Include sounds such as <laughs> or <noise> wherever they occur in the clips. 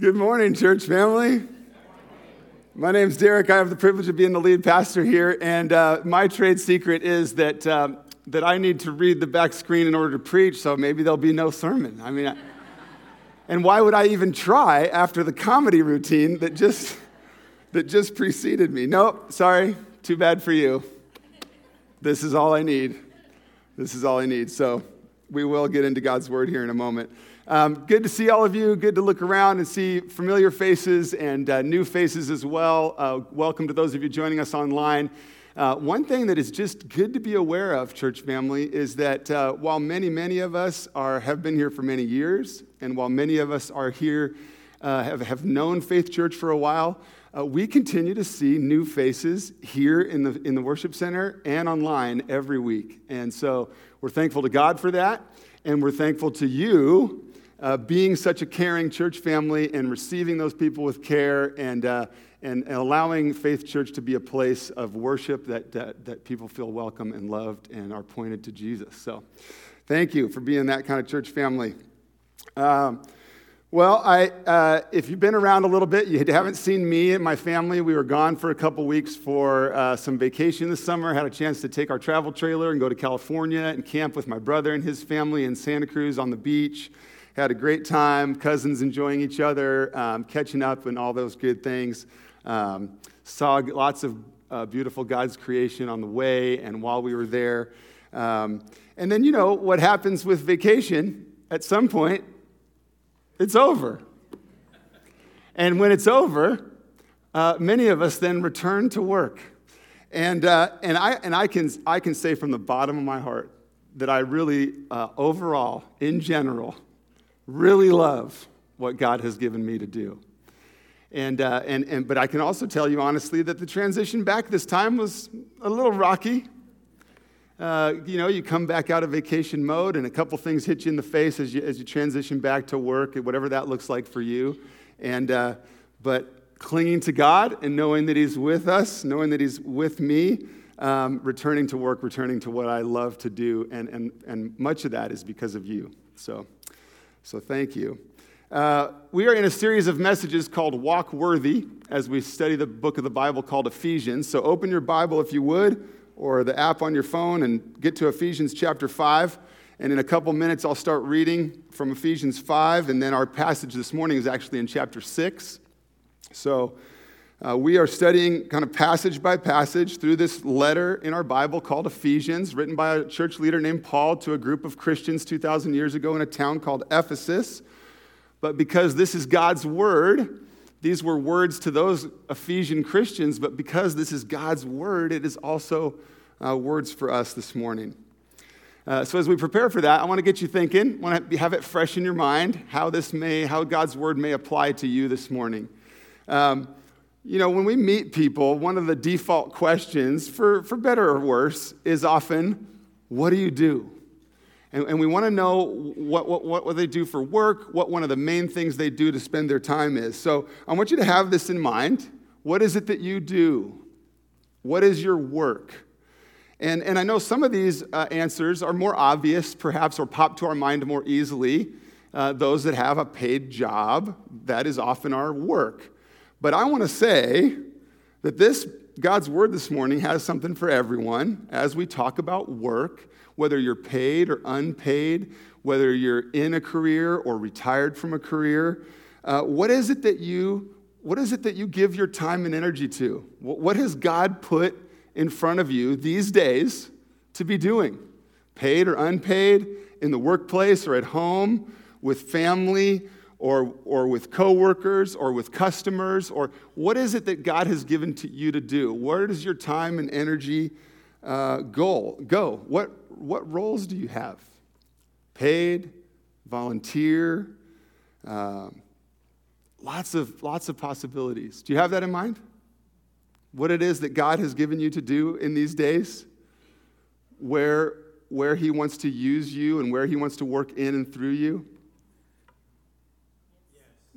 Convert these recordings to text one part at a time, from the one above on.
Good morning, church family. My name's Derek. I have the privilege of being the lead pastor here, and uh, my trade secret is that, um, that I need to read the back screen in order to preach, so maybe there'll be no sermon. I mean, I, and why would I even try after the comedy routine that just, that just preceded me? Nope, sorry, too bad for you. This is all I need. This is all I need. So we will get into God's word here in a moment. Um, good to see all of you. Good to look around and see familiar faces and uh, new faces as well. Uh, welcome to those of you joining us online. Uh, one thing that is just good to be aware of, church family, is that uh, while many, many of us are, have been here for many years, and while many of us are here, uh, have, have known Faith Church for a while, uh, we continue to see new faces here in the, in the worship center and online every week. And so we're thankful to God for that, and we're thankful to you uh, being such a caring church family and receiving those people with care and, uh, and, allowing Faith Church to be a place of worship that, that, that people feel welcome and loved and are pointed to Jesus. So thank you for being that kind of church family. Um, well, I, uh, if you've been around a little bit, you haven't seen me and my family. We were gone for a couple weeks for uh, some vacation this summer. Had a chance to take our travel trailer and go to California and camp with my brother and his family in Santa Cruz on the beach had a great time, cousins enjoying each other, um, catching up, and all those good things. Um, saw lots of uh, beautiful God's creation on the way and while we were there. Um, and then, you know, what happens with vacation, at some point, it's over. And when it's over, uh, many of us then return to work. And, uh, and, I, and I, can, I can say from the bottom of my heart that I really, uh, overall, in general, really love what God has given me to do. And, uh, and, and, but I can also tell you honestly that the transition back this time was a little rocky. Uh, you know, you come back out of vacation mode, and a couple things hit you in the face as you, as you transition back to work, whatever that looks like for you. And, uh, but clinging to God and knowing that He's with us, knowing that He's with me, um, returning to work, returning to what I love to do, and, and, and much of that is because of you. So. So thank you. Uh, we are in a series of messages called Walk Worthy as we study the book of the Bible called Ephesians. So open your Bible if you would, or the app on your phone, and get to Ephesians chapter 5. And in a couple minutes, I'll start reading from Ephesians 5, and then our passage this morning is actually in chapter 6. So uh, we are studying kind of passage by passage through this letter in our Bible called Ephesians, written by a church leader named Paul to a group of Christians 2,000 years ago in a town called Ephesus. But because this is God's word, these were words to those Ephesian Christians, but because this is God's word, it is also uh, words for us this morning. Uh, so as we prepare for that, I want to get you thinking, want to have it fresh in your mind how this may, how God's word may apply to you this morning. Um, you know, when we meet people, one of the default questions, for, for better or worse, is often, What do you do? And, and we want to know what, what, what they do for work, what one of the main things they do to spend their time is. So I want you to have this in mind. What is it that you do? What is your work? And, and I know some of these uh, answers are more obvious, perhaps, or pop to our mind more easily. Uh, those that have a paid job, that is often our work. But I want to say that this God's word this morning has something for everyone as we talk about work, whether you're paid or unpaid, whether you're in a career or retired from a career. Uh, what is it that you what is it that you give your time and energy to? What has God put in front of you these days to be doing? Paid or unpaid, in the workplace or at home, with family, or, or with coworkers or with customers? Or what is it that God has given to you to do? Where does your time and energy uh, go? Go. What, what roles do you have? Paid, volunteer, uh, lots, of, lots of possibilities. Do you have that in mind? What it is that God has given you to do in these days? Where, where He wants to use you and where He wants to work in and through you?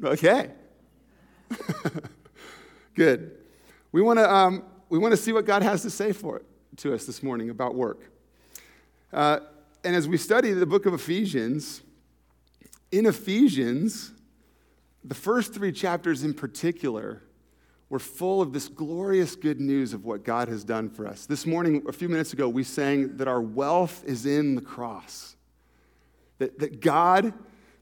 Okay. <laughs> Good. We want to um, we want to see what God has to say for it to us this morning about work. Uh, and as we study the book of Ephesians, in Ephesians, the first three chapters in particular were full of this glorious good news of what God has done for us. This morning, a few minutes ago, we sang that our wealth is in the cross. That, that God,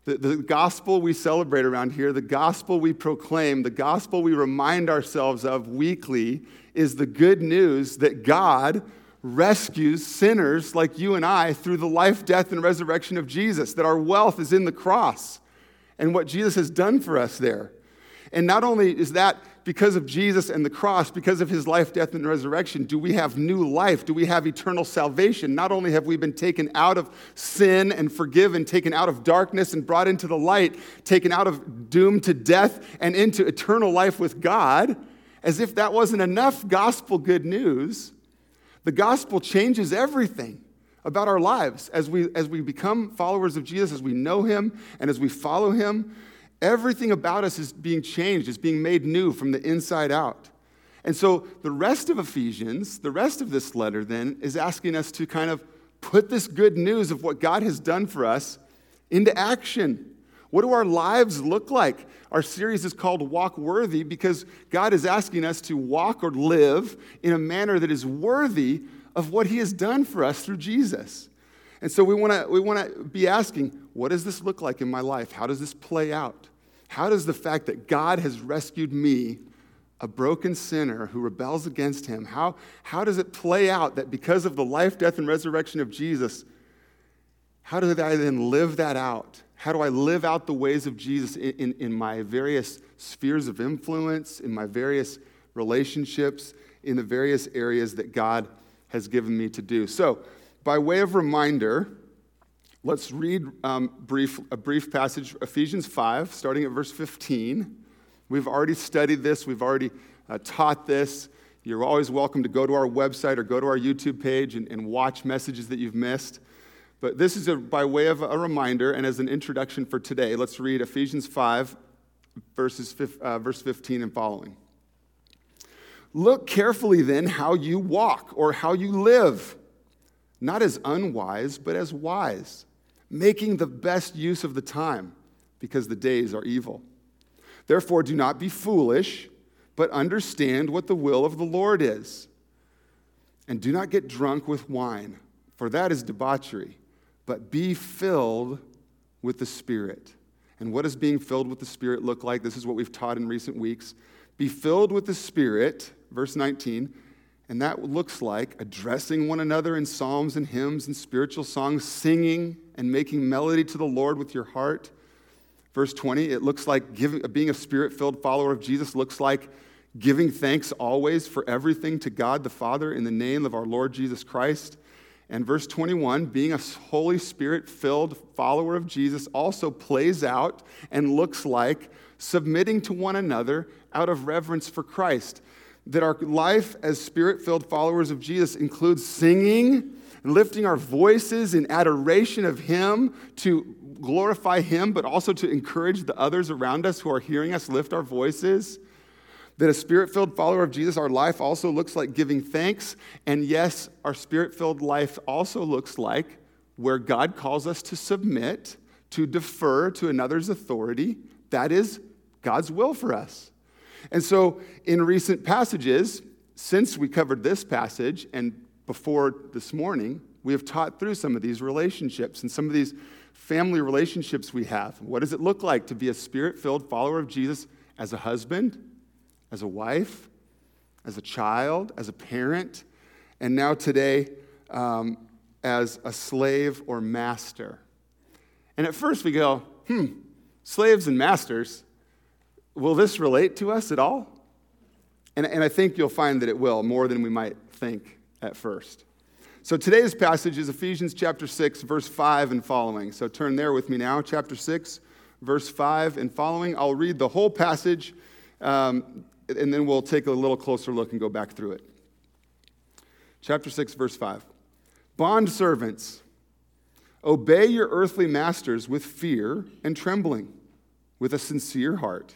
the, the gospel we celebrate around here, the gospel we proclaim, the gospel we remind ourselves of weekly is the good news that God rescues sinners like you and I through the life, death, and resurrection of Jesus, that our wealth is in the cross and what Jesus has done for us there. And not only is that because of Jesus and the cross, because of his life, death, and resurrection, do we have new life? Do we have eternal salvation? Not only have we been taken out of sin and forgiven, taken out of darkness and brought into the light, taken out of doom to death and into eternal life with God, as if that wasn't enough gospel good news, the gospel changes everything about our lives as we, as we become followers of Jesus, as we know him, and as we follow him. Everything about us is being changed, is being made new from the inside out. And so the rest of Ephesians, the rest of this letter then, is asking us to kind of put this good news of what God has done for us into action. What do our lives look like? Our series is called Walk Worthy because God is asking us to walk or live in a manner that is worthy of what He has done for us through Jesus. And so we want to we want to be asking, what does this look like in my life? How does this play out? How does the fact that God has rescued me, a broken sinner who rebels against him, how, how does it play out that because of the life, death, and resurrection of Jesus, how do I then live that out? How do I live out the ways of Jesus in, in, in my various spheres of influence, in my various relationships, in the various areas that God has given me to do? So, by way of reminder, Let's read um, brief, a brief passage, Ephesians 5, starting at verse 15. We've already studied this, we've already uh, taught this. You're always welcome to go to our website or go to our YouTube page and, and watch messages that you've missed. But this is a, by way of a reminder and as an introduction for today. Let's read Ephesians 5, verses, uh, verse 15 and following. Look carefully then how you walk or how you live, not as unwise, but as wise making the best use of the time, because the days are evil. Therefore, do not be foolish, but understand what the will of the Lord is. And do not get drunk with wine, for that is debauchery, but be filled with the Spirit. And what does being filled with the Spirit look like? This is what we've taught in recent weeks. Be filled with the Spirit, verse 19 and that looks like addressing one another in psalms and hymns and spiritual songs, singing and making melody to the Lord with your heart. Verse 20, it looks like giving, being a spirit filled follower of Jesus looks like giving thanks always for everything to God the Father in the name of our Lord Jesus Christ. And verse 21, being a Holy Spirit filled follower of Jesus also plays out and looks like submitting to one another out of reverence for Christ that our life as spirit filled followers of Jesus includes singing and lifting our voices in adoration of Him to glorify Him, but also to encourage the others around us who are hearing us lift our voices. That a spirit filled follower of Jesus, our life also looks like giving thanks. And yes, our spirit filled life also looks like where God calls us to submit, to defer to another's authority. That is God's will for us. And so, in recent passages, since we covered this passage and before this morning, we have taught through some of these relationships and some of these family relationships we have. What does it look like to be a spirit filled follower of Jesus as a husband, as a wife, as a child, as a parent, and now today um, as a slave or master? And at first we go, hmm, slaves and masters, Will this relate to us at all? And, and I think you'll find that it will more than we might think at first. So today's passage is Ephesians chapter 6, verse 5 and following. So turn there with me now, chapter 6, verse 5 and following. I'll read the whole passage, um, and then we'll take a little closer look and go back through it. Chapter 6, verse 5. Bond servants, obey your earthly masters with fear and trembling, with a sincere heart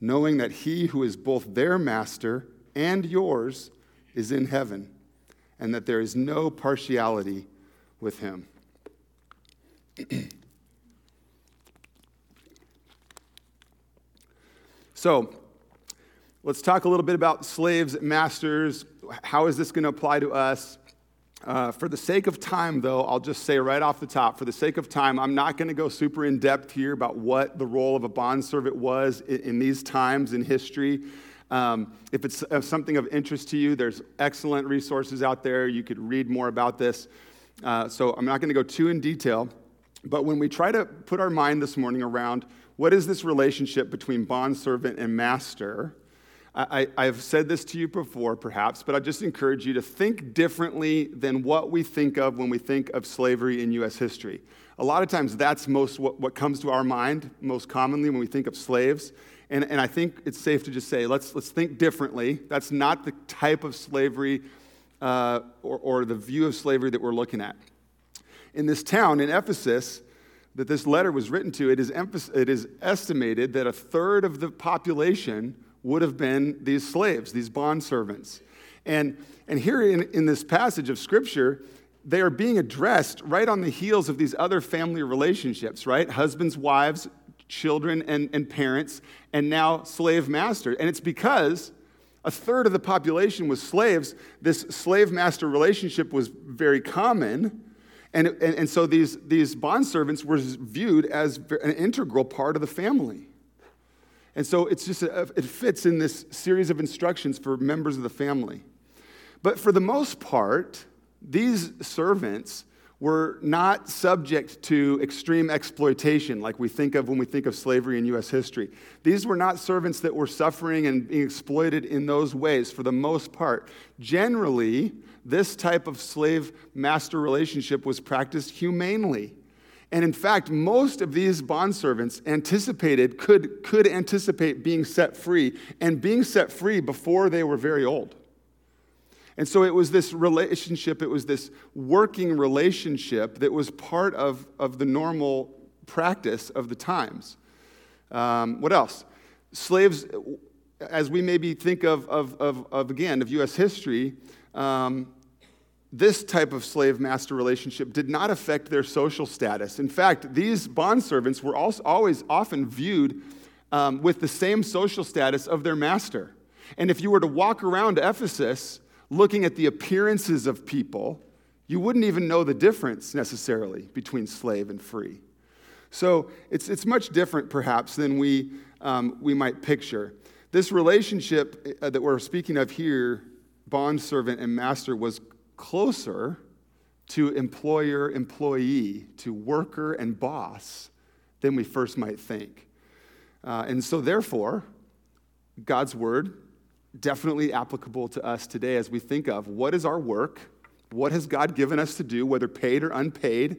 knowing that he who is both their master and yours is in heaven, and that there is no partiality with him. <clears throat> so, let's talk a little bit about slaves, and masters. How is this going to apply to us? Uh, for the sake of time, though, I'll just say right off the top, for the sake of time, I'm not going to go super in depth here about what the role of a bondservant was in, in these times in history. Um, if it's something of interest to you, there's excellent resources out there. You could read more about this. Uh, so I'm not going to go too in detail. But when we try to put our mind this morning around what is this relationship between bondservant and master, I, have said this to you before, perhaps, but I just encourage you to think differently than what we think of when we think of slavery in U.S. history. A lot of times, that's most what, what comes to our mind most commonly when we think of slaves. And, and I think it's safe to just say, let's, let's think differently. That's not the type of slavery uh, or, or the view of slavery that we're looking at. In this town, in Ephesus, that this letter was written to, it is, it is estimated that a third of the population would have been these slaves, these bond servants. And, and here in, in this passage of Scripture, they are being addressed right on the heels of these other family relationships, right? Husbands, wives, children, and, and parents, and now slave master. And it's because a third of the population was slaves. This slave master relationship was very common. And, and, and so these, these bondservants were viewed as an integral part of the family. And so it's just, a, it fits in this series of instructions for members of the family. But for the most part, these servants were not subject to extreme exploitation like we think of when we think of slavery in U.S. history. These were not servants that were suffering and being exploited in those ways for the most part. Generally, this type of slave master relationship was practiced humanely. And in fact, most of these bondservants anticipated, could, could anticipate being set free and being set free before they were very old. And so it was this relationship, it was this working relationship that was part of, of the normal practice of the times. Um, what else? Slaves, as we maybe think of, of, of, of again, of U.S. history, um, this type of slave master relationship did not affect their social status. In fact, these bondservants were also always often viewed um, with the same social status of their master. And if you were to walk around Ephesus looking at the appearances of people, you wouldn't even know the difference necessarily between slave and free. So it's, it's much different, perhaps, than we, um, we might picture. This relationship uh, that we're speaking of here, bondservant and master, was closer to employer employee, to worker and boss than we first might think. Uh, and so, therefore, God's word definitely applicable to us today as we think of what is our work, what has God given us to do, whether paid or unpaid,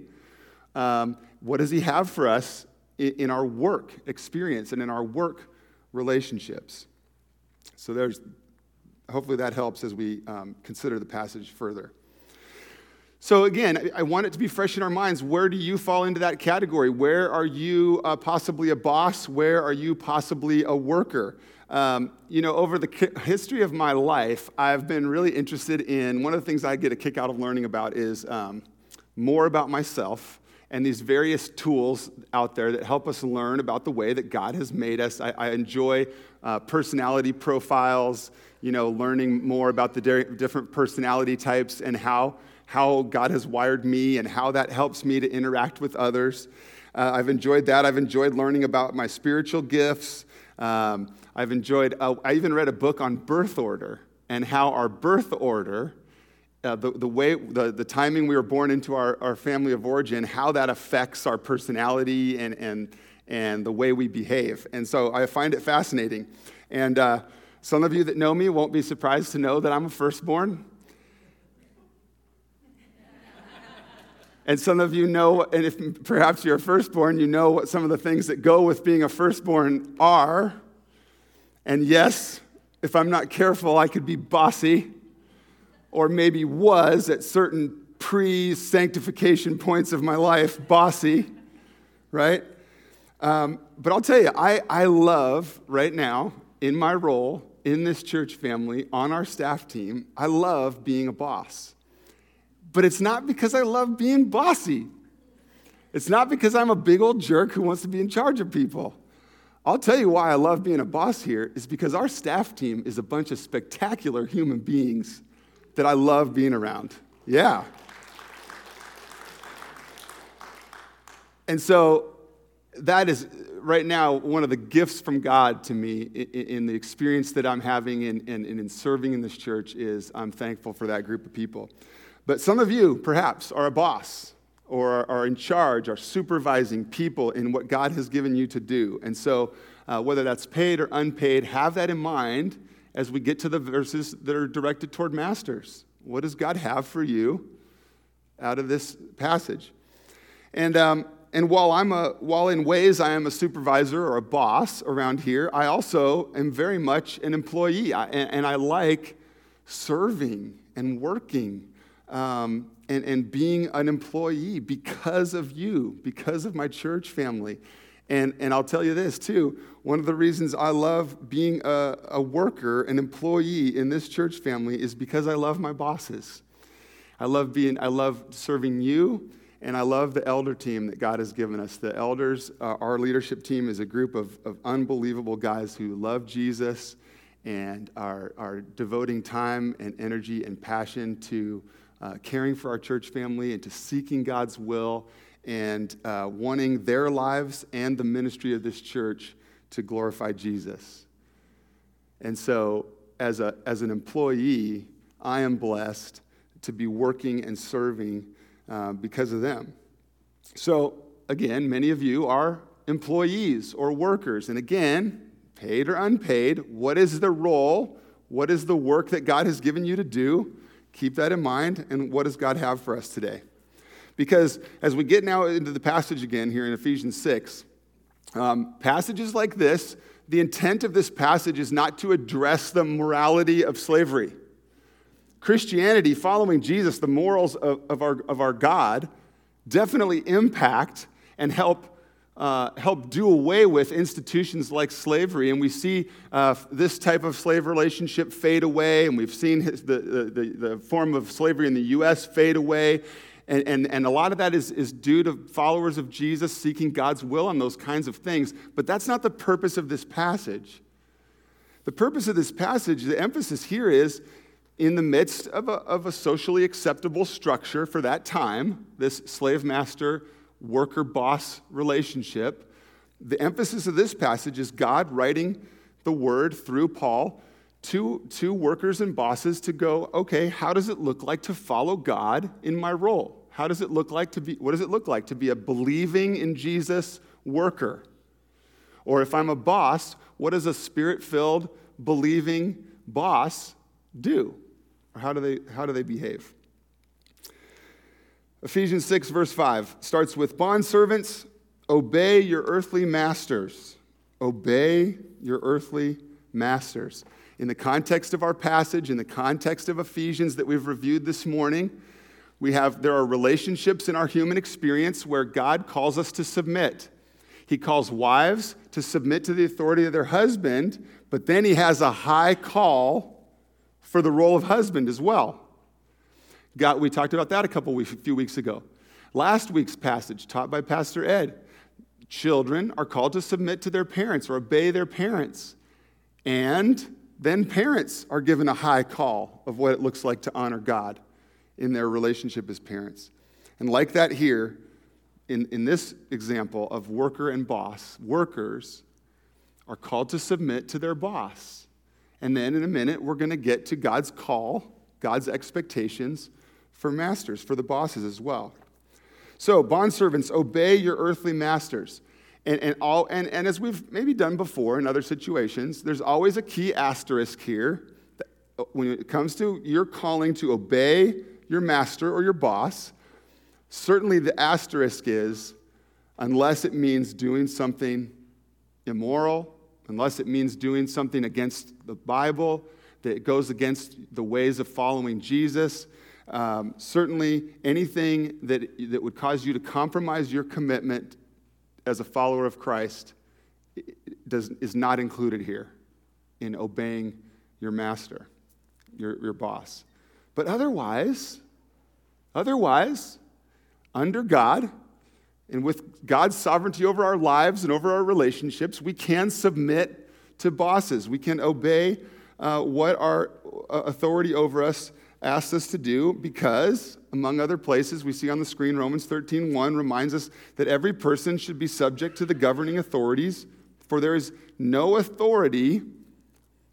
um, what does He have for us in, in our work experience and in our work relationships. So there's hopefully that helps as we um, consider the passage further. So, again, I want it to be fresh in our minds. Where do you fall into that category? Where are you uh, possibly a boss? Where are you possibly a worker? Um, you know, over the history of my life, I've been really interested in one of the things I get a kick out of learning about is um, more about myself and these various tools out there that help us learn about the way that God has made us. I, I enjoy uh, personality profiles, you know, learning more about the different personality types and how, how God has wired me and how that helps me to interact with others. Uh, I've enjoyed that. I've enjoyed learning about my spiritual gifts. Um, I've enjoyed, uh, I even read a book on birth order and how our birth order uh, the, the way, the, the timing we were born into our, our family of origin, how that affects our personality and, and, and the way we behave. And so I find it fascinating. And uh, some of you that know me won't be surprised to know that I'm a firstborn. And some of you know, and if perhaps you're a firstborn, you know what some of the things that go with being a firstborn are. And yes, if I'm not careful, I could be bossy, or maybe was at certain pre sanctification points of my life, bossy, right? Um, but I'll tell you, I, I love right now in my role in this church family on our staff team, I love being a boss. But it's not because I love being bossy. It's not because I'm a big old jerk who wants to be in charge of people. I'll tell you why I love being a boss here is because our staff team is a bunch of spectacular human beings that I love being around. Yeah. And so that is right now one of the gifts from God to me in, the experience that I'm having and in, in, in serving in this church is I'm thankful for that group of people. But some of you, perhaps, are a boss or are in charge, are supervising people in what God has given you to do. And so, uh, whether that's paid or unpaid, have that in mind as we get to the verses that are directed toward masters. What does God have for you out of this passage? And, um, and while, I'm a, while in ways I am a supervisor or a boss around here, I also am very much an employee. I, and, and I like serving and working um, and, and being an employee because of you, because of my church family. And, and I'll tell you this too one of the reasons I love being a, a worker, an employee in this church family is because I love my bosses. I love being, I love serving you, and I love the elder team that God has given us. The elders, uh, our leadership team is a group of, of unbelievable guys who love Jesus and are, are devoting time and energy and passion to uh, caring for our church family and to seeking God's will and uh, wanting their lives and the ministry of this church to glorify Jesus. And so, as, a, as an employee, I am blessed to be working and serving uh, because of them. So, again, many of you are employees or workers. And again, paid or unpaid, what is the role? What is the work that God has given you to do? Keep that in mind. And what does God have for us today? Because as we get now into the passage again here in Ephesians 6, um, passages like this, the intent of this passage is not to address the morality of slavery. Christianity, following Jesus, the morals of, of, our, of our God, definitely impact and help uh, help do away with institutions like slavery. And we see uh, this type of slave relationship fade away, and we've seen his, the, the, the, form of slavery in the U.S. fade away. And, and, and a lot of that is, is due to followers of Jesus seeking God's will on those kinds of things. But that's not the purpose of this passage. The purpose of this passage, the emphasis here is in the midst of a, of a socially acceptable structure for that time, this slave master worker boss relationship. The emphasis of this passage is God writing the word through Paul to, to workers and bosses to go, okay, how does it look like to follow God in my role? How does it look like to be, what does it look like to be a believing in Jesus worker? Or if I'm a boss, what does a spirit filled, believing boss do? Or how do they, how do they behave? Ephesians 6, verse 5 starts with Bondservants, obey your earthly masters. Obey your earthly masters. In the context of our passage, in the context of Ephesians that we've reviewed this morning, we have there are relationships in our human experience where God calls us to submit. He calls wives to submit to the authority of their husband, but then he has a high call for the role of husband as well. Got, we talked about that a couple weeks, a few weeks ago. Last week's passage, taught by Pastor Ed, children are called to submit to their parents or obey their parents. And then parents are given a high call of what it looks like to honor God in their relationship as parents. And like that here, in, in this example of worker and boss, workers are called to submit to their boss. And then in a minute, we're going to get to God's call, God's expectations for masters, for the bosses as well. So, bondservants, obey your earthly masters. And, and, all, and, and as we've maybe done before in other situations, there's always a key asterisk here. When it comes to your calling to obey your master or your boss, Certainly, the asterisk is unless it means doing something immoral, unless it means doing something against the Bible, that goes against the ways of following Jesus. Um, certainly, anything that, that would cause you to compromise your commitment as a follower of Christ does, is not included here in obeying your master, your, your boss. But otherwise, otherwise, under God, and with God's sovereignty over our lives and over our relationships, we can submit to bosses. We can obey uh, what our uh, authority over us asks us to do because, among other places, we see on the screen Romans 13 1 reminds us that every person should be subject to the governing authorities, for there is no authority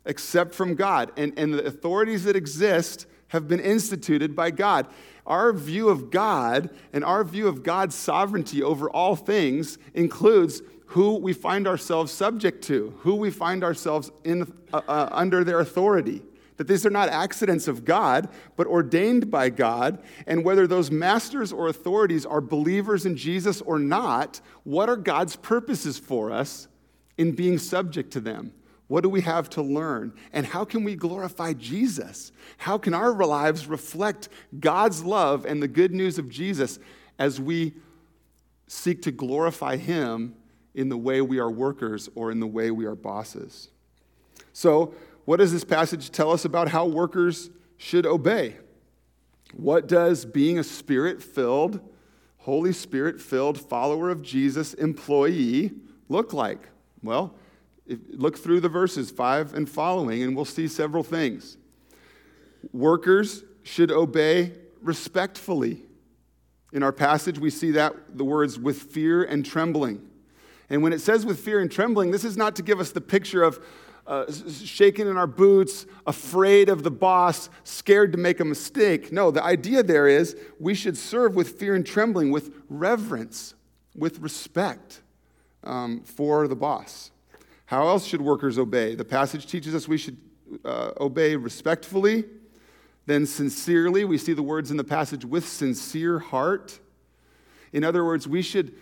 except from God. And, and the authorities that exist have been instituted by God. Our view of God and our view of God's sovereignty over all things includes who we find ourselves subject to, who we find ourselves in, uh, uh, under their authority. That these are not accidents of God, but ordained by God. And whether those masters or authorities are believers in Jesus or not, what are God's purposes for us in being subject to them? What do we have to learn? And how can we glorify Jesus? How can our lives reflect God's love and the good news of Jesus as we seek to glorify Him in the way we are workers or in the way we are bosses? So, what does this passage tell us about how workers should obey? What does being a spirit filled, Holy Spirit filled follower of Jesus employee look like? Well, look through the verses 5 and following, and we'll see several things. Workers should obey respectfully. In our passage, we see that the words with fear and trembling. And when it says with fear and trembling, this is not to give us the picture of uh, in our boots, afraid of the boss, scared to make a mistake. No, the idea there is we should serve with fear and trembling, with reverence, with respect um, for the boss. How else should workers obey? The passage teaches us we should uh, obey respectfully, then sincerely. We see the words in the passage with sincere heart. In other words, we should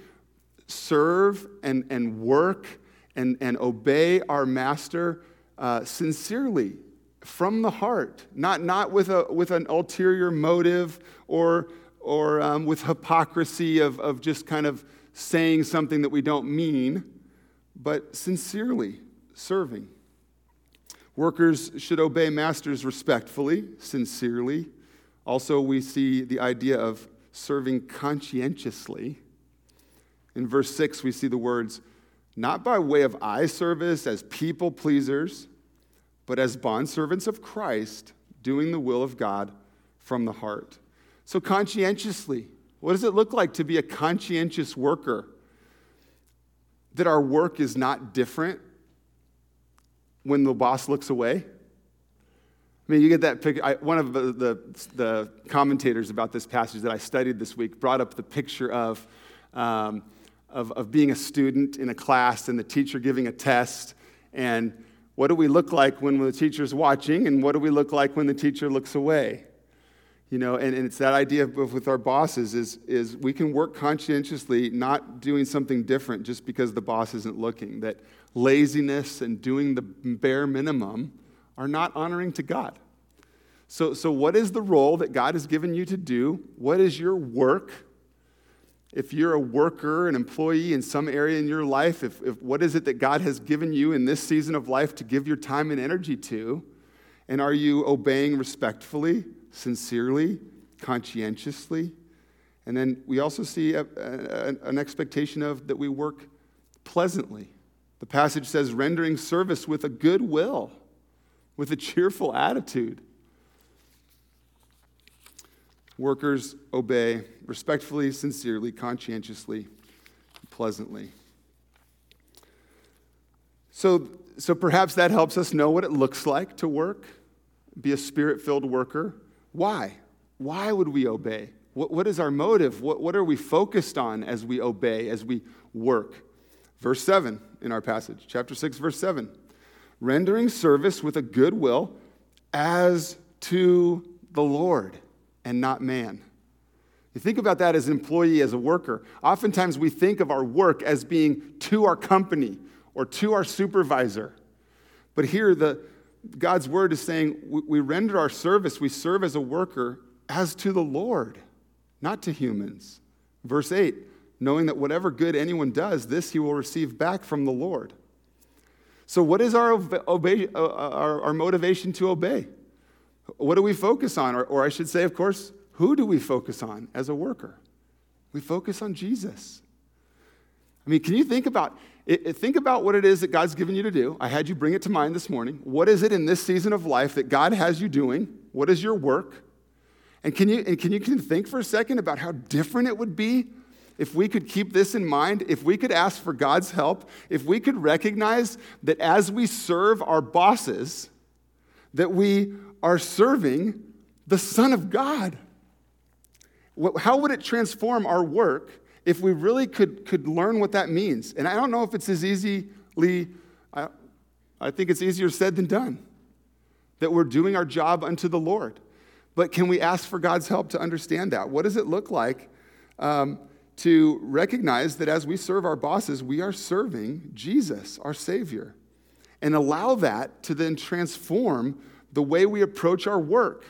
serve and, and work and, and obey our master uh, sincerely from the heart, not, not with, a, with an ulterior motive or, or um, with hypocrisy of, of just kind of saying something that we don't mean but sincerely serving. Workers should obey masters respectfully, sincerely. Also, we see the idea of serving conscientiously. In verse 6, we see the words, not by way of eye service as people pleasers, but as bondservants of Christ, doing the will of God from the heart. So, conscientiously, what does it look like to be a conscientious worker? that our work is not different when the boss looks away? I mean, you get that picture. I, one of the, the, the, commentators about this passage that I studied this week brought up the picture of, um, of, of being a student in a class and the teacher giving a test. And what do we look like when the teacher's watching, and what do we look like when the teacher looks away? You know, and, and it's that idea of, with our bosses is, is we can work conscientiously, not doing something different just because the boss isn't looking. That laziness and doing the bare minimum are not honoring to God. So, so what is the role that God has given you to do? What is your work? If you're a worker, an employee in some area in your life, if, if what is it that God has given you in this season of life to give your time and energy to? And are you obeying respectfully? sincerely, conscientiously. And then we also see a, a, an expectation of that we work pleasantly. The passage says, rendering service with a good will, with a cheerful attitude. Workers obey respectfully, sincerely, conscientiously, pleasantly. So, so perhaps that helps us know what it looks like to work, be a spirit filled worker. Why? Why would we obey? What, what is our motive? What, what are we focused on as we obey, as we work? Verse 7 in our passage, chapter 6, verse 7. Rendering service with a good will as to the Lord and not man. You think about that as an employee, as a worker. Oftentimes we think of our work as being to our company or to our supervisor. But here, the, God's word is saying we, we render our service, we serve as a worker as to the Lord, not to humans. Verse 8 knowing that whatever good anyone does, this he will receive back from the Lord. So, what is our, uh, our, our, motivation to obey? What do we focus on? Or, or I should say, of course, who do we focus on as a worker? We focus on Jesus. I mean, can you think about it, think about what it is that God's given you to do. I had you bring it to mind this morning. What is it in this season of life that God has you doing? What is your work? And can you and can you can think for a second about how different it would be if we could keep this in mind, if we could ask for God's help, if we could recognize that as we serve our bosses, that we are serving the Son of God. How would it transform our work if we really could, could learn what that means? And I don't know if it's as easily, I, I think it's easier said than done, that we're doing our job unto the Lord. But can we ask for God's help to understand that? What does it look like um, to recognize that as we serve our bosses, we are serving Jesus, our Savior, and allow that to then transform the way we approach our work?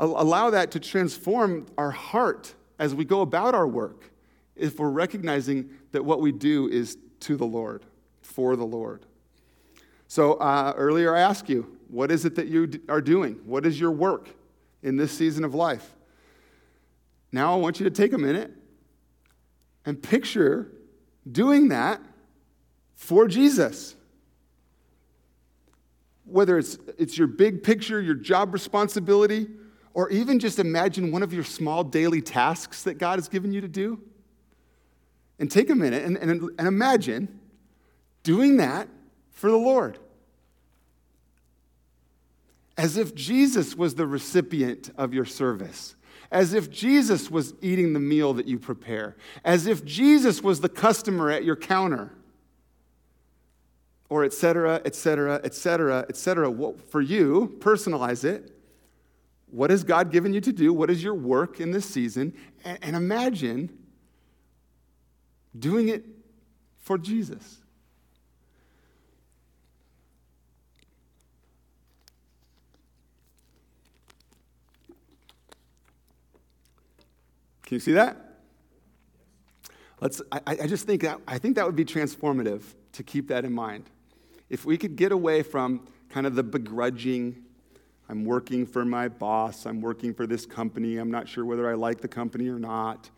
allow that to transform our heart as we go about our work if we're recognizing that what we do is to the Lord, for the Lord. So uh, earlier I asked you, what is it that you are doing? What is your work in this season of life? Now I want you to take a minute and picture doing that for Jesus whether it's, it's your big picture, your job responsibility, or even just imagine one of your small daily tasks that God has given you to do. And take a minute and, and, and imagine doing that for the Lord. As if Jesus was the recipient of your service, as if Jesus was eating the meal that you prepare, as if Jesus was the customer at your counter or et cetera, et cetera, et cetera, et cetera. For you, personalize it. What has God given you to do? What is your work in this season? And, and imagine doing it for Jesus. Can you see that? Let's, I, I just think that, I think that would be transformative to keep that in mind if we could get away from kind of the begrudging, I'm working for my boss, I'm working for this company, I'm not sure whether I like the company or not.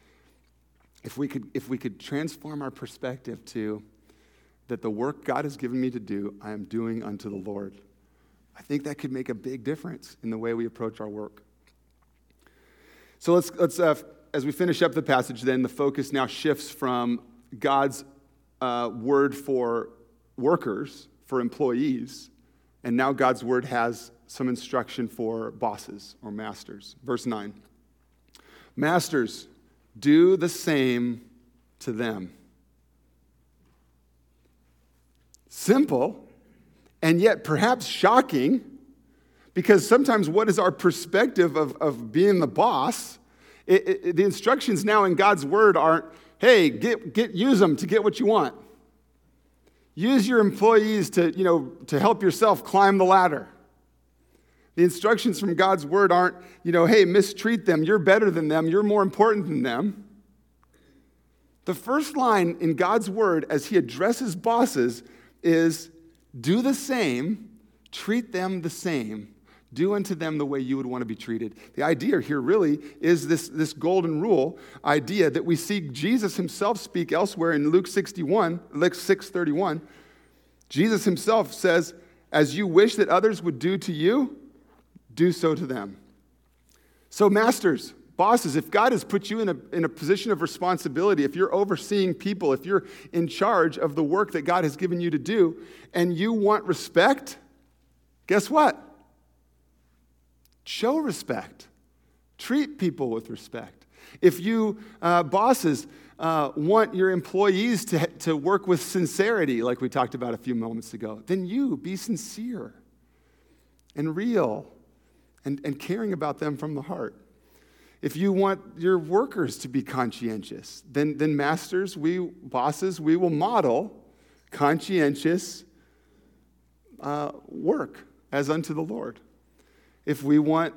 If we could, if we could transform our perspective to that the work God has given me to do, I am doing unto the Lord. I think that could make a big difference in the way we approach our work. So let's, let's uh, as we finish up the passage, then the focus now shifts from God's uh, word for workers for employees, and now God's word has some instruction for bosses or masters. Verse 9 Masters, do the same to them. Simple, and yet perhaps shocking, because sometimes what is our perspective of, of being the boss? It, it, the instructions now in God's word aren't, hey, get, get, use them to get what you want. Use your employees to, you know, to help yourself climb the ladder. The instructions from God's word aren't, you know, hey, mistreat them. You're better than them. You're more important than them. The first line in God's word as he addresses bosses is do the same, treat them the same, do unto them the way you would want to be treated. The idea here really is this, this golden rule idea that we see Jesus himself speak elsewhere in Luke 61, Luke 6:31. Jesus himself says, As you wish that others would do to you, do so to them. So, masters, bosses, if God has put you in a, in a position of responsibility, if you're overseeing people, if you're in charge of the work that God has given you to do, and you want respect, guess what? Show respect. Treat people with respect. If you, uh, bosses, uh, want your employees to, to work with sincerity, like we talked about a few moments ago, then you be sincere and real and, and caring about them from the heart. If you want your workers to be conscientious, then, then masters, we bosses, we will model conscientious uh, work as unto the Lord. If we want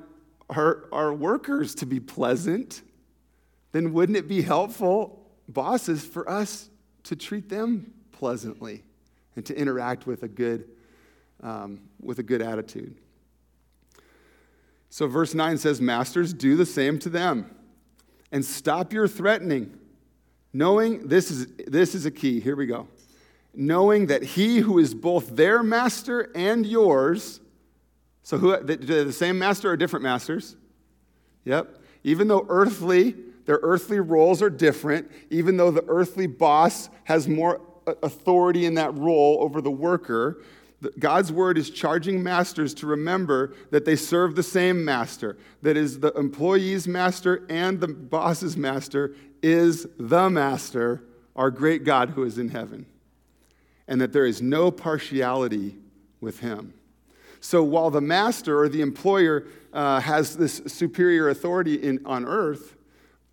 our, our workers to be pleasant, then wouldn't it be helpful, bosses, for us to treat them pleasantly and to interact with a good, um, with a good attitude? So, verse 9 says, Masters, do the same to them and stop your threatening, knowing this is, this is a key. Here we go. Knowing that he who is both their master and yours, so who, the, the same master or different masters? Yep. Even though earthly, their earthly roles are different, even though the earthly boss has more uh, authority in that role over the worker, God's word is charging masters to remember that they serve the same master. That is, the employee's master and the boss's master is the master, our great God who is in heaven. And that there is no partiality with him. So while the master or the employer uh, has this superior authority in, on earth,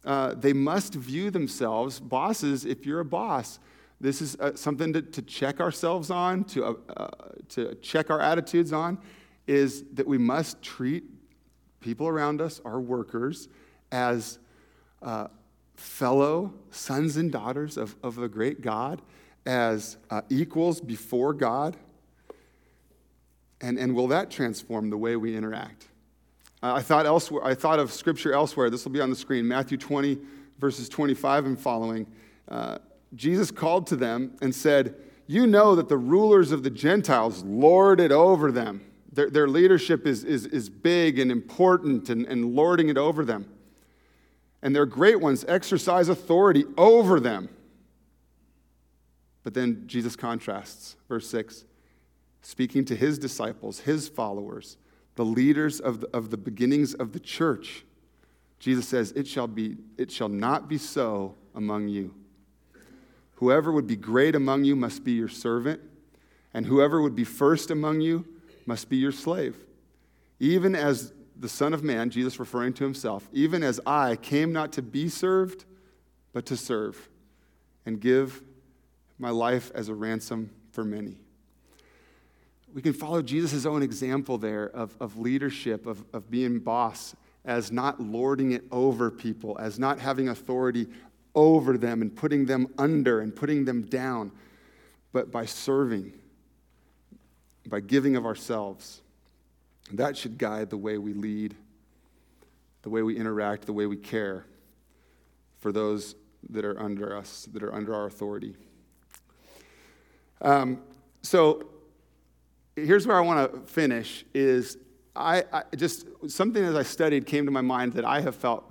uh, they must view themselves, bosses, if you're a boss, this is uh, something to, to, check ourselves on, to, uh, uh, to check our attitudes on, is that we must treat people around us, our workers, as uh, fellow sons and daughters of, of the great God, as equals before God. And, and will that transform the way we interact? Uh, I, thought elsewhere, I thought of scripture elsewhere. This will be on the screen Matthew 20, verses 25 and following. Jesus called to them and said, You know that the rulers of the Gentiles lord it over them. Their, their leadership is, is, is big and important and, and lording it over them. And their great ones exercise authority over them. But then Jesus contrasts, verse 6, speaking to his disciples, his followers, the leaders of the, of the beginnings of the church. Jesus says, it shall, be, it shall not be so among you. Whoever would be great among you must be your servant, and whoever would be first among you must be your slave. Even as the Son of Man, Jesus referring to himself, even as I came not to be served, but to serve and give my life as a ransom for many. We can follow Jesus' own example there of, of leadership, of, of being boss, as not lording it over people, as not having authority over them and putting them under and putting them down, but by serving, by giving of ourselves. That should guide the way we lead, the way we interact, the way we care for those that are under us, that are under our authority. Um, so here's where I want to finish is I, I, just something as I studied came to my mind that I have felt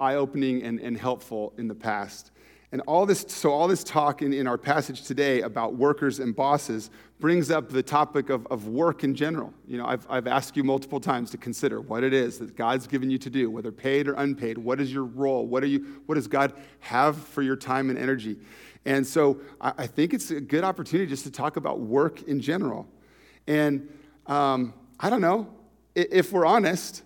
eye opening and, and helpful in the past. And all this, so all this talk in, in our passage today about workers and bosses brings up the topic of, of work in general. You know, I've, I've asked you multiple times to consider what it is that God's given you to do, whether paid or unpaid. What is your role? What, are you, what does God have for your time and energy? And so I, I think it's a good opportunity just to talk about work in general. And um, I don't know, if we're honest,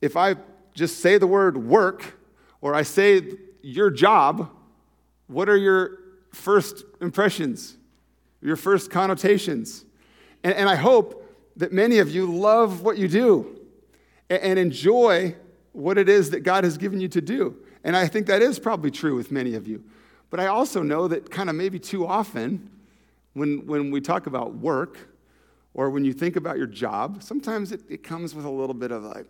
if I just say the word work, or I say your job, what are your first impressions, your first connotations? And, and I hope that many of you love what you do and, and enjoy what it is that God has given you to do. And I think that is probably true with many of you. But I also know that kind of maybe too often when, when we talk about work or when you think about your job, sometimes it, it comes with a little bit of like,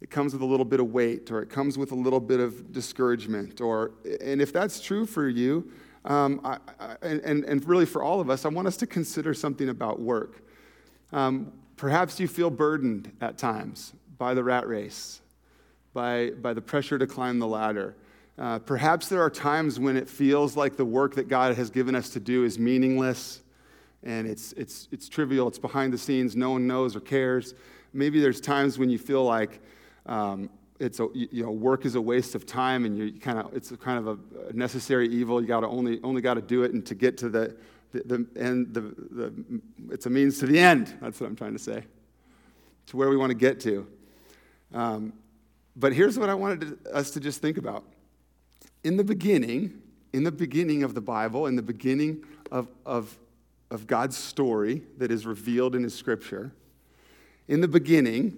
it comes with a little bit of weight or it comes with a little bit of discouragement or and if that's true for you um, I, I, and, and really for all of us i want us to consider something about work. Um, perhaps you feel burdened at times by the rat race by, by the pressure to climb the ladder. Uh, perhaps there are times when it feels like the work that god has given us to do is meaningless and it's, it's, it's trivial it's behind the scenes no one knows or cares maybe there's times when you feel like um, it's a, you know, work is a waste of time and you kind of, it's kind of a necessary evil. You got to only, only got to do it and to get to the, the, the end, the, the, it's a means to the end. That's what I'm trying to say. To where we want to get to. Um, But here's what I wanted to, us to just think about. In the beginning, in the beginning of the Bible, in the beginning of, of, of God's story that is revealed in His scripture, in the beginning,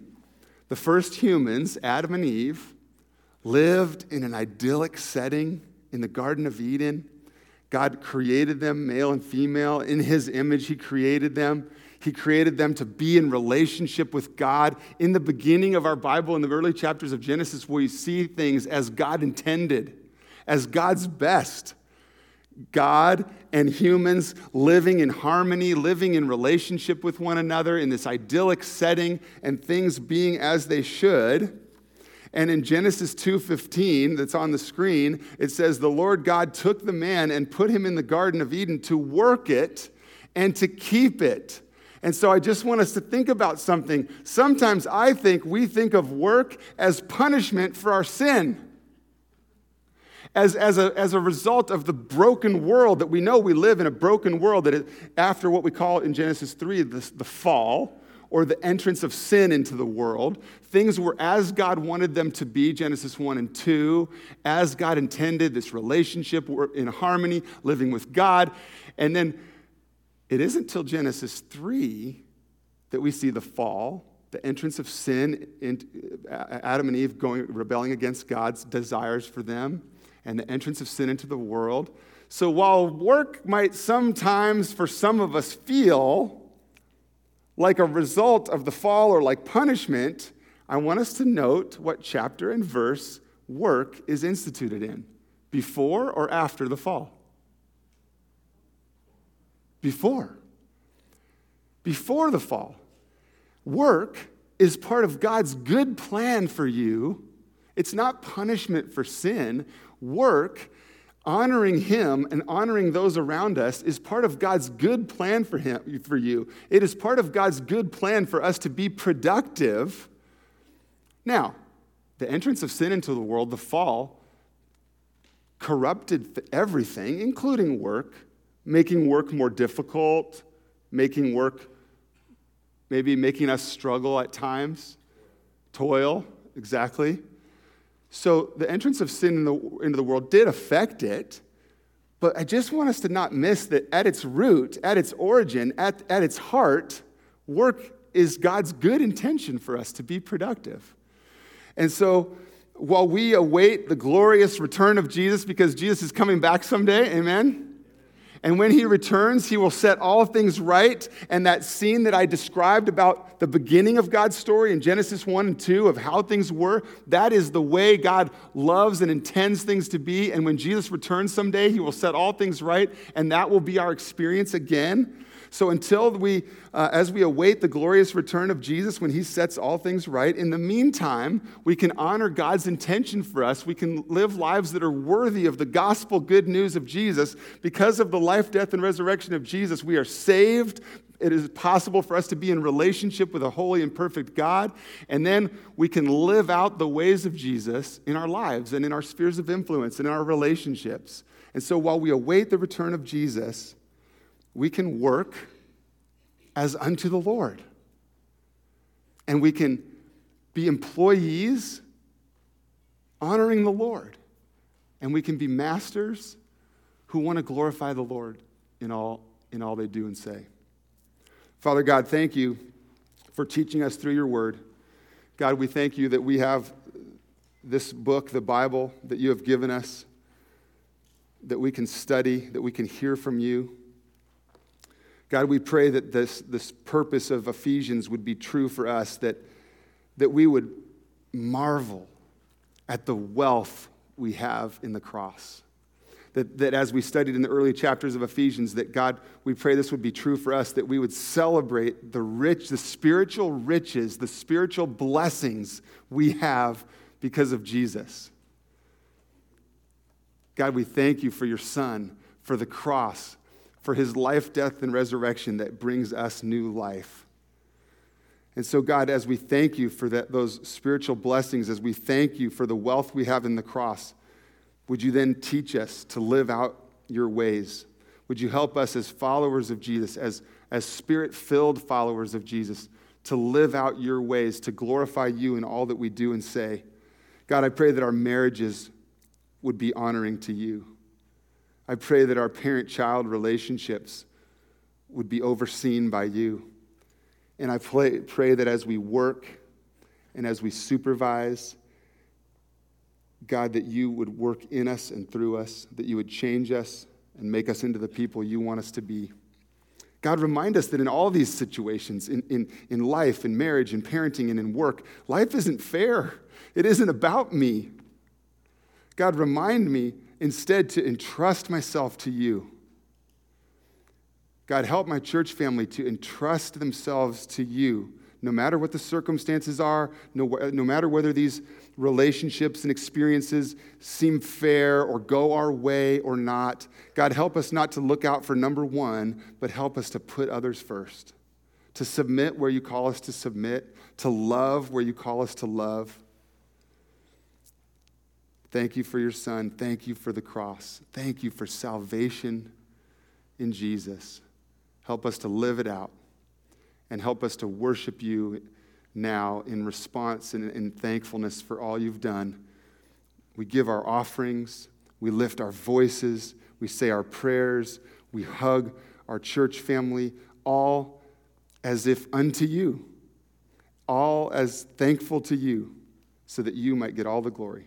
the first humans, Adam and Eve, lived in an idyllic setting in the Garden of Eden. God created them, male and female. In His image, He created them. He created them to be in relationship with God. In the beginning of our Bible, in the early chapters of Genesis, we see things as God intended, as God's best. God and humans living in harmony, living in relationship with one another in this idyllic setting, and things being as they should. And in Genesis 2:15 that's on the screen, it says the Lord God took the man and put him in the garden of Eden to work it and to keep it. And so I just want us to think about something. Sometimes I think we think of work as punishment for our sin as, as, a, as a result of the broken world that we know we live in a broken world that is, after what we call in Genesis 3 the, the fall or the entrance of sin into the world. Things were as God wanted them to be, Genesis 1 and 2, as God intended, this relationship, we're in harmony, living with God. And then it isn't till Genesis 3 that we see the fall, the entrance of sin, in, uh, Adam and Eve going, rebelling against God's desires for them and the entrance of sin into the world. So while work might sometimes, for some of us, feel like a result of the fall or like punishment, I want us to note what chapter and verse work is instituted in before or after the fall? Before. Before the fall. Work is part of God's good plan for you. It's not punishment for sin work, honoring him and honoring those around us is part of God's good plan for him for you. It is part of God's good plan for us to be productive. Now, the entrance of sin into the world, the fall, corrupted everything, including work, making work more difficult, making work maybe making us struggle at times, toil, exactly. So the entrance of sin in the, into the world did affect it, but I just want us to not miss that at its root, at its origin, at, at its heart, work is God's good intention for us to be productive. And so while we await the glorious return of Jesus, because Jesus is coming back someday, amen? And when he returns, he will set all things right. And that scene that I described about the beginning of God's story in Genesis 1 and 2 of how things were, that is the way God loves and intends things to be. And when Jesus returns someday, he will set all things right. And that will be our experience again. So until we, uh, as we await the glorious return of Jesus when he sets all things right, in the meantime, we can honor God's intention for us. We can live lives that are worthy of the gospel good news of Jesus. Because of the life, death, and resurrection of Jesus, we are saved. It is possible for us to be in relationship with a holy and perfect God. And then we can live out the ways of Jesus in our lives and in our spheres of influence and in our relationships. And so while we await the return of Jesus, we can work as unto the Lord. And we can be employees honoring the Lord. And we can be masters who want to glorify the Lord in all, in all they do and say. Father God, thank you for teaching us through your word. God, we thank you that we have this book, the Bible, that you have given us, that we can study, that we can hear from you. God, we pray that this, this purpose of Ephesians would be true for us, that, that we would marvel at the wealth we have in the cross. That, that as we studied in the early chapters of Ephesians, that God, we pray this would be true for us, that we would celebrate the rich, the spiritual riches, the spiritual blessings we have because of Jesus. God, we thank you for your Son, for the cross, for his life, death, and resurrection that brings us new life. And so, God, as we thank you for that, those spiritual blessings, as we thank you for the wealth we have in the cross, would you then teach us to live out your ways? Would you help us as followers of Jesus, as, as spirit filled followers of Jesus, to live out your ways, to glorify you in all that we do and say? God, I pray that our marriages would be honoring to you. I pray that our parent child relationships would be overseen by you. And I pray, pray that as we work and as we supervise, God, that you would work in us and through us, that you would change us and make us into the people you want us to be. God, remind us that in all these situations, in, in, in life, in marriage, in parenting, and in work, life isn't fair. It isn't about me. God, remind me instead to entrust myself to you. God, help my church family to entrust themselves to you, no matter what the circumstances are, no, no matter whether these relationships and experiences seem fair or go our way or not. God, help us not to look out for number one, but help us to put others first, to submit where you call us to submit, to love where you call us to love. Thank you for your son. Thank you for the cross. Thank you for salvation in Jesus. Help us to live it out and help us to worship you now in response and in thankfulness for all you've done. We give our offerings, we lift our voices, we say our prayers, we hug our church family, all as if unto you, all as thankful to you, so that you might get all the glory.